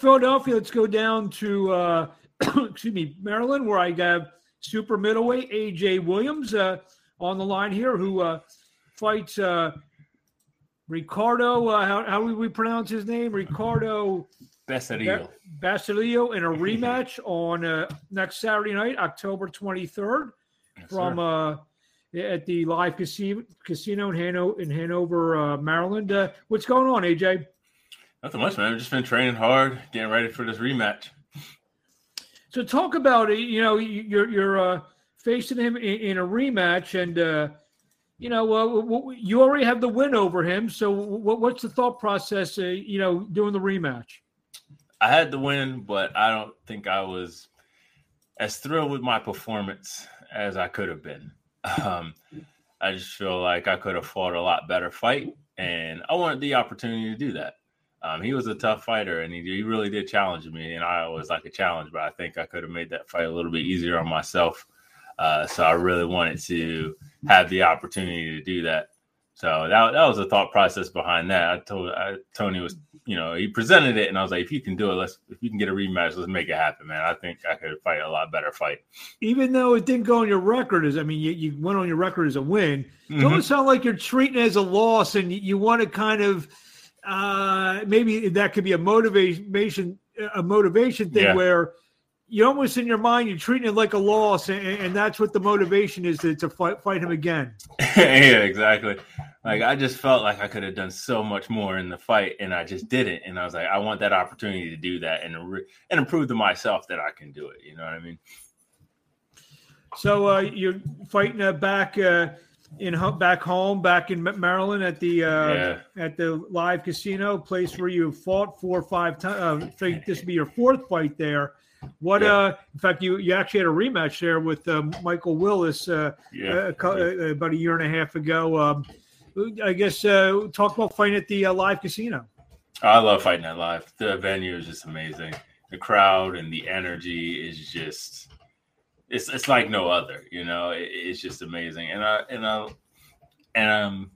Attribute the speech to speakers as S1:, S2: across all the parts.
S1: Philadelphia, let's go down to uh, excuse me, Maryland, where I have super middleweight AJ Williams uh, on the line here, who uh, fights uh, Ricardo. Uh, how, how would we pronounce his name? Ricardo
S2: Basilio.
S1: Basilio in a rematch on uh, next Saturday night, October 23rd,
S2: Yes,
S1: from uh, at the Live Casino, Casino in Hanover, in Hanover uh, Maryland. Uh, what's going on, AJ?
S2: Nothing much, man. I've just been training hard, getting ready for this rematch.
S1: So talk about it. You know, you- you're you're uh, facing him in, in a rematch, and uh, you know, uh, you already have the win over him. So, what's the thought process? Uh, you know, doing the rematch.
S2: I had the win, but I don't think I was as thrilled with my performance as I could have been. Um, I just feel like I could have fought a lot better fight, and I wanted the opportunity to do that. Um, he was a tough fighter, and he, he really did challenge me, and I was like a challenge, but I think I could have made that fight a little bit easier on myself. Uh, so I really wanted to have the opportunity to do that. So that, that was the thought process behind that. I told I, Tony was, you know, he presented it, and I was like, if you can do it, let's if you can get a rematch, let's make it happen, man. I think I could fight a lot better fight.
S1: Even though it didn't go on your record as I mean, you, you went on your record as a win. It
S2: Mhm.
S1: almost sound like you're treating it as a loss, and you, you want to kind of uh, maybe that could be a motivation a motivation thing
S2: Yeah.
S1: where you almost in your mind you're treating it like a loss, and, and that's what the motivation is to, to fight fight him again.
S2: yeah, exactly. Like I just felt like I could have done so much more in the fight, and I just didn't. And I was like, I want that opportunity to do that and re- and prove to myself that I can do it. You know what I mean?
S1: So uh, you're fighting uh, back uh, in back home, back in Maryland at the uh,
S2: Yeah.
S1: at the live casino place where you fought four or five times. Uh, I think this would be your fourth fight there. What?
S2: Yeah.
S1: Uh, in fact, you you actually had a rematch there with um, Michael Willis uh,
S2: Yeah.
S1: uh, about a year and a half ago. Um, I guess uh, talk about fighting at the uh, live casino.
S2: I love fighting at live. The venue is just amazing. The crowd and the energy is just it's it's like no other. You know, it, it's just amazing. And I and I and um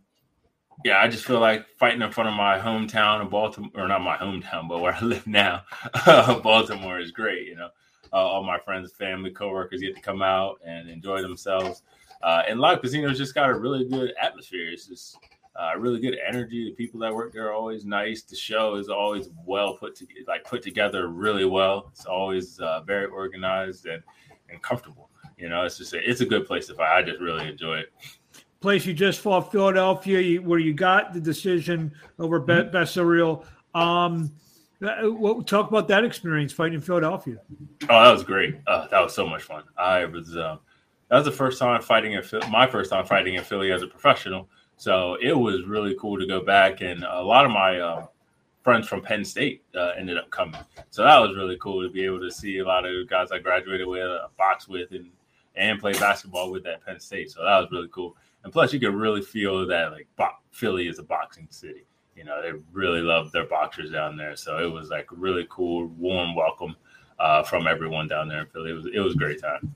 S2: yeah, I just feel like fighting in front of my hometown of Baltimore, or not my hometown, but where I live now, Baltimore is great. You know, uh, all my friends, family, coworkers get to come out and enjoy themselves. Uh, and live casinos just got a really good atmosphere. It's just uh, really good energy. The people that work there are always nice. The show is always well put to like put together really well. It's always uh, very organized and and comfortable. You know, it's just a, it's a good place to fight. I just really enjoy it.
S1: Place you just fought Philadelphia, where you got the decision over
S2: Mm-hmm.
S1: Bessariel. Um, uh, what, talk about that experience fighting in Philadelphia.
S2: Oh, that was great. Uh, that was so much fun. I was um, that was the first time fighting in my first time fighting in Philly as a professional. So it was really cool to go back, and a lot of my uh, friends from Penn State uh, ended up coming. So that was really cool to be able to see a lot of guys I graduated with, uh, box with, and and play basketball with at Penn State. So that was really cool. And plus, you could really feel that like bo- Philly is a boxing city. You know, they really love their boxers down there. So it was like really cool, warm welcome uh, from everyone down there in Philly. It was it was a great time.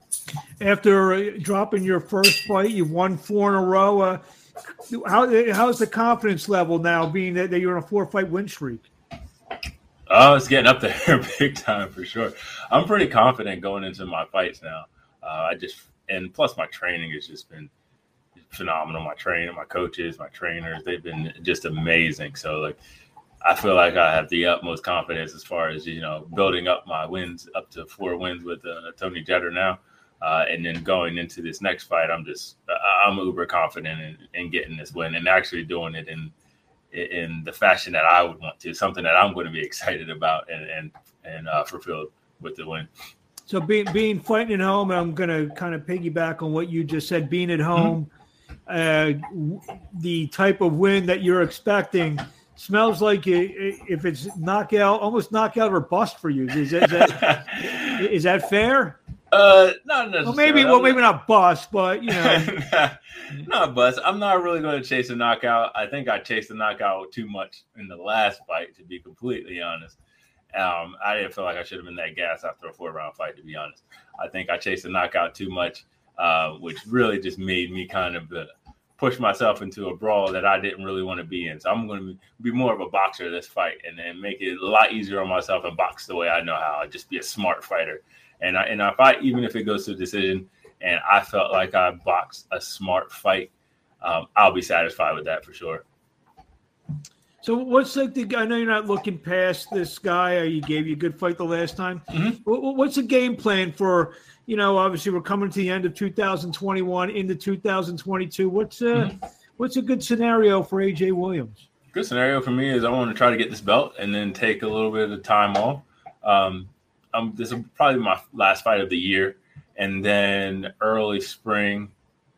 S1: After uh, dropping your first fight, you won four in a row. Uh, how how's the confidence level now, being that, that you're on a four fight win streak?
S2: Oh, it's getting up there big time for sure. I'm pretty confident going into my fights now. Uh, I just and plus my training has just been phenomenal. My trainer, my coaches, my trainers, they've been just amazing. So like I feel like I have the utmost confidence as far as you know building up my wins up to four wins with uh, Tony Jeter now, uh, and then going into this next fight, I'm just I'm uber confident in, in getting this win and actually doing it in in the fashion that I would want to, something that I'm going to be excited about and and and uh, fulfilled with the win.
S1: So being being fighting at home, I'm going to kind of piggyback on what you just said. Being at home, uh, w- the type of win that you're expecting smells like if it's knockout, almost knockout or bust for you. Is that, is that, is that fair?
S2: Uh, not necessarily.
S1: Well, maybe well, maybe not bust, but you know,
S2: not bust. I'm not really going to chase a knockout. I think I chased the knockout too much in the last fight, to be completely honest. Um, I didn't feel like I should have been that gas after a four round fight, to be honest. I think I chased the knockout too much, uh, which really just made me kind of uh, push myself into a brawl that I didn't really want to be in. So I'm going to be more of a boxer this fight, and then make it a lot easier on myself and box the way I know how. I'd just be a smart fighter, and I, and if I even if it goes to a decision, and I felt like I boxed a smart fight, um, I'll be satisfied with that for sure.
S1: So what's like the? I know you're not looking past this guy. He gave you a good fight the last time. Mm-hmm. What's the game plan for? You know, obviously we're coming to the end of 2021 into 2022. What's uh, mm-hmm. what's a good scenario for AJ Williams?
S2: Good scenario for me is I want to try to get this belt and then take a little bit of time off. Um, I'm, this is probably my last fight of the year, and then early spring,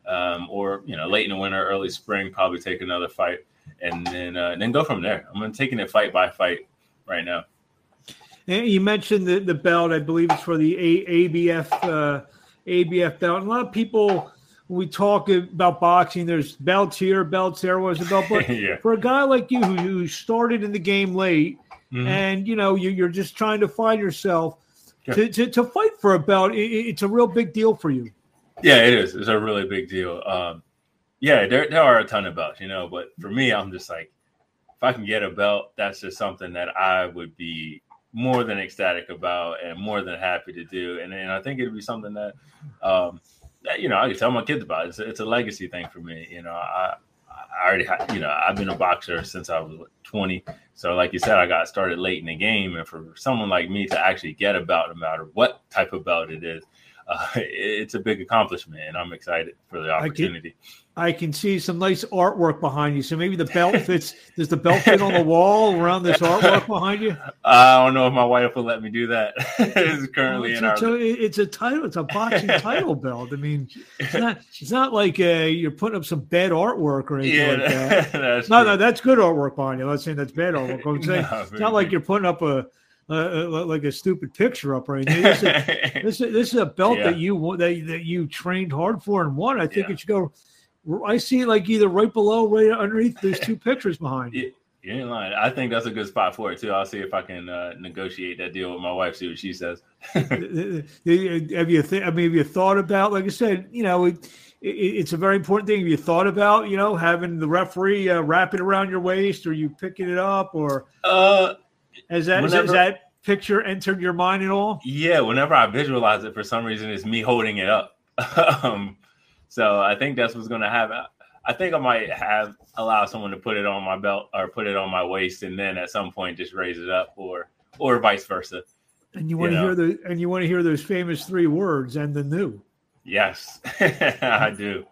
S2: um, or you know, late in the winter, early spring, probably take another fight and then uh, then go from there. I'm taking it fight by fight right now.
S1: And you mentioned the, the belt. I believe it's for the a- ABF uh, ABF belt. And a lot of people, when we talk about boxing, there's belts here, belts there. Was a belt, but yeah. for a guy like you who, who started in the game late, mm-hmm. and you know you, are just trying to find yourself yeah. to, to, to fight for a belt, it, it's a real big deal for you.
S2: Yeah, it is. It's a really big deal. Um, yeah, there, there are a ton of belts, you know, but for me, I'm just like, if I can get a belt, that's just something that I would be more than ecstatic about and more than happy to do. And, and I think it'd be something that, um, that, you know, I can tell my kids about. It's a, it's a legacy thing for me. You know, I, I already, you know, I've been a boxer since I was 20. So, like you said, I got started late in the game. And for someone like me to actually get a belt, no matter what type of belt it is, uh, it's a big accomplishment. And I'm excited for the opportunity.
S1: I can see some nice artwork behind you. So maybe the belt fits. does the belt fit on the wall around this artwork behind you?
S2: I don't know if my wife will let me do that. it's currently
S1: well, it's
S2: in our.
S1: A, it's a title. It's a boxing title belt. I mean, it's not. It's not like uh, you're putting up some bad artwork or anything yeah, like that. that's no, true. no, that's good artwork behind you. Let's say that's bad artwork. I'm saying no, it's not like you're putting up a. Uh, like a stupid picture up right now. This is, this is, this is a belt yeah. that you that, that you trained hard for and won. I think yeah. it should go I see it like either right below, right underneath. There's two pictures behind.
S2: You. You ain't lying. I think that's a good spot for it too. I'll see if I can uh, negotiate that deal with my wife. See what she says.
S1: have you? Th- I mean, have you thought about? Like I said, you know, it, it, it's a very important thing. Have you thought about, you know, having the referee uh, wrap it around your waist, or you picking it up, or uh, has that whenever, has that picture entered your mind at all?
S2: Yeah, whenever I visualize it, for some reason, it's me holding it up. um, so I think that's what's going to happen. I think I might have allow someone to put it on my belt or put it on my waist, and then at some point just raise it up, or or vice versa.
S1: And you want to hear the and you want to hear those famous three words and the new.
S2: Yes, I do.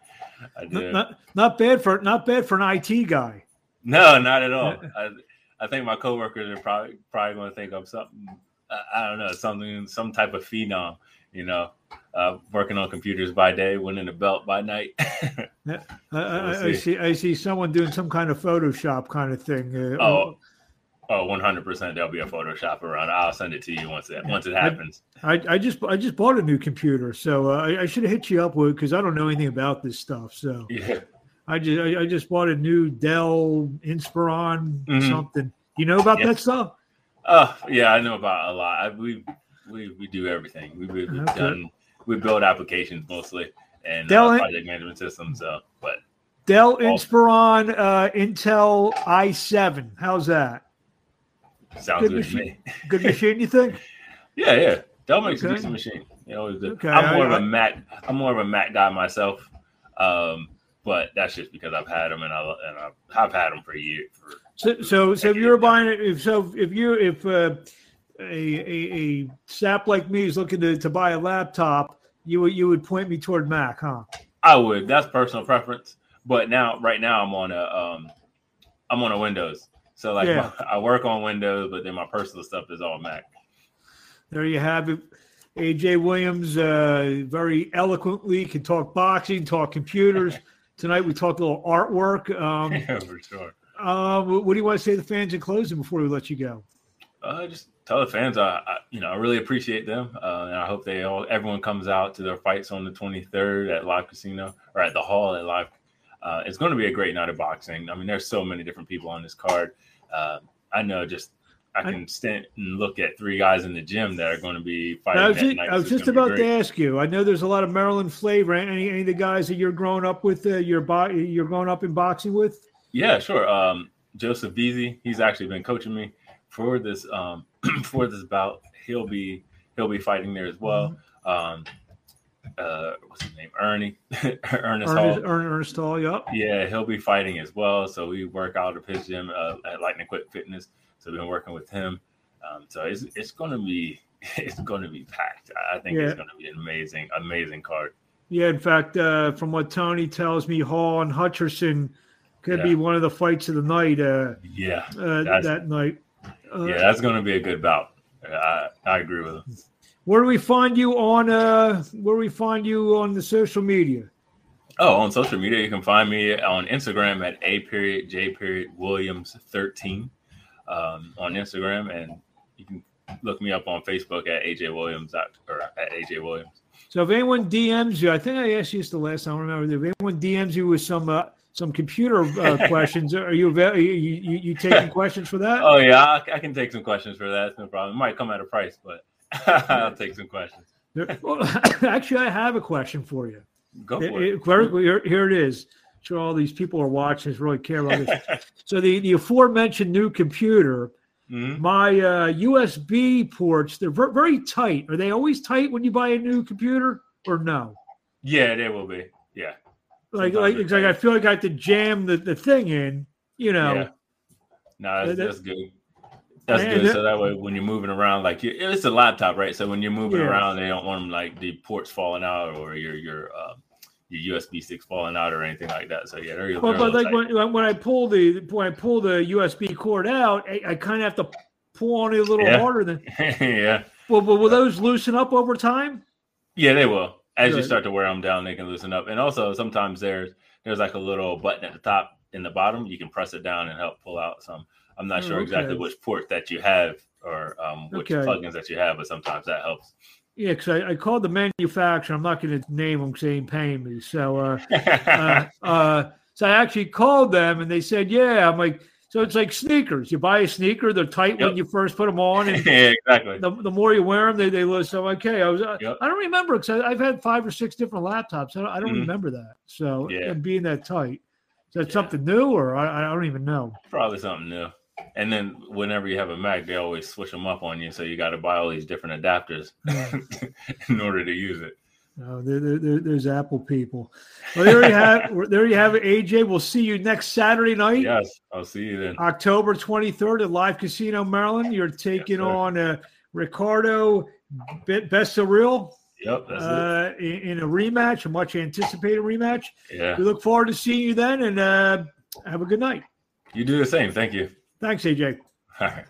S2: I
S1: do. Not, not, bad for not bad for an IT guy.
S2: No, not at all. I, I think my coworkers are probably probably going to think I'm something. I don't know, something, some type of phenom you know, uh, working on computers by day, winning a belt by night.
S1: yeah, I, I, see. I see someone doing some kind of Photoshop kind of thing.
S2: Uh, oh, oh, one hundred percent. There'll be a Photoshop around. I'll send it to you once it once it happens.
S1: I, I just I just bought a new computer, so uh, I, I should have hit you up with because I don't know anything about this stuff. So yeah. I just I, I just bought a new Dell Inspiron mm-hmm. something. You know about that stuff?
S2: Oh yeah, I know about a lot. We we we do everything. We, we okay. done we build applications mostly and Dell, uh, project management systems. So, but
S1: Dell Inspiron uh, Intel i7. How's that?
S2: Sounds good, good machine.
S1: good machine, you think?
S2: Yeah, yeah. Dell makes okay. a decent machine. You know, okay. I'm more I, of a Mac. I'm more of a Mac guy myself. Um, but that's just because I've had them and I and I've, had them for a year. For,
S1: so, so, so if you're buying it, if so, if you if uh, a, a, a sap like me is looking to, to buy a laptop, you would you would point me toward Mac, huh?
S2: I would. That's personal preference. But now, right now, I'm on a um, I'm on a Windows. So like, yeah. my, I work on Windows, but then my personal stuff is all Mac.
S1: There you have it. AJ Williams uh, very eloquently can talk boxing, talk computers. Tonight we talked a little artwork. Um,
S2: yeah, for sure.
S1: Uh, what do you want to say to the fans in closing before we let you go?
S2: Uh, just tell the fans, I, I, you know, I really appreciate them, uh, and I hope they all, everyone comes out to their fights on the 23rd at Live Casino or at the Hall at Live. Uh, it's going to be a great night of boxing. I mean, there's so many different people on this card. Uh, I know just I can stand and look at three guys in the gym that are going to be fighting.
S1: I was, just. I was just about to ask you. I know there's a lot of Maryland flavor. Any, any of the guys that you're growing up with, uh, you're, bo- you're growing up in boxing with?
S2: Yeah, sure. Um, Joseph Beasy, he's actually been coaching me for this um for this bout. He'll be he'll be fighting there as well. Um, uh, what's his name? Ernie Ernest Hall.
S1: Ernest, Ern- Ernest Hall, yep.
S2: Yeah, he'll be fighting as well. So we work out of his gym uh, at Lightning Quick Fitness. So we've been working with him. Um, so it's it's going to be it's going to be packed. I think
S1: Yeah.
S2: it's going to be an amazing amazing card.
S1: Yeah, in fact, uh, from what Tony tells me, Hall and Hutcherson could be one of the fights of the night uh,
S2: Yeah,
S1: uh, that night. Uh,
S2: yeah, that's going to be a good bout. I I agree with him.
S1: Where do we find you on? Uh, where do we find you on the social media?
S2: Oh, on social media, you can find me on Instagram at a period j period williams thirteen um, on Instagram, and you can look me up on Facebook at AJ Williams or at AJ Williams.
S1: So if anyone DMs you, I think I asked you this the last time. I remember. If anyone DMs you with some uh, some computer uh, questions, are you, avail- you you you taking questions for that?
S2: Oh yeah, I, can take some questions for that. It's no problem. It might come at a price, but I'll take some questions.
S1: There- well, actually, I have a question for you.
S2: Go for it.
S1: it- here it is. Sure, all these people are watching. Really care about this. so the the aforementioned new computer,
S2: Mhm.
S1: my uh, USB ports, they're ver- very tight. Are they always tight when you buy a new computer, or no?
S2: Yeah, they will be. Yeah.
S1: Like,
S2: Sometimes
S1: like, like I feel like I have to jam the, the thing in. You know,
S2: Yeah. No, that's, that's good. That's good. so that way, when you're moving around, like you, it's a laptop, right? So when you're moving
S1: Yeah.
S2: around, they don't want them like the ports falling out or your your uh, your USB sticks falling out or anything like that. So yeah, they're,
S1: But,
S2: they're
S1: but like
S2: tight.
S1: when, when I pull the when I pull the USB cord out, I, I kind of have to pull on it a little
S2: Yeah.
S1: harder than.
S2: yeah,
S1: Well, but will those loosen up over time?
S2: yeah, they will. As you start to wear them down, they can loosen up. And also, sometimes there's there's like a little button at the top in the bottom. You can press it down and help pull out some. I'm not
S1: Oh,
S2: sure exactly which port that you have or um, which
S1: Okay.
S2: plugins that you have, but sometimes that helps.
S1: Yeah, because I, I called the manufacturer. I'm not going to name them because they ain't paying me. So, uh, uh, uh, so I actually called them and they said, "Yeah." I'm like, so it's like sneakers. You buy a sneaker, they're tight when you first put them on, and
S2: yeah, exactly.
S1: the, the more you wear them, they they lose. So okay, I was uh,
S2: Yep.
S1: I don't remember because I've had five or six different laptops. I don't, I don't
S2: Mhm.
S1: remember that. So
S2: Yeah.
S1: and being that tight, is that
S2: Yeah.
S1: something new or I, I don't even know.
S2: Probably something new. And then whenever you have a Mac, they always switch them up on you, so you got to buy all these different adapters in order to use it.
S1: No, there, there, there- there's Apple people. Well, there you have there you have it, AJ. We'll see you next Saturday night.
S2: Yes, I'll see you then.
S1: October 23rd at Live Casino, Maryland. You're taking
S2: sir.
S1: on uh, Ricardo Be- Beccerill
S2: Yep, that's
S1: uh, in, in a rematch, a much anticipated rematch.
S2: Yeah,
S1: We look forward to seeing you then and uh, have a good night.
S2: you do the same. Thank you.
S1: Thanks, AJ.
S2: All right.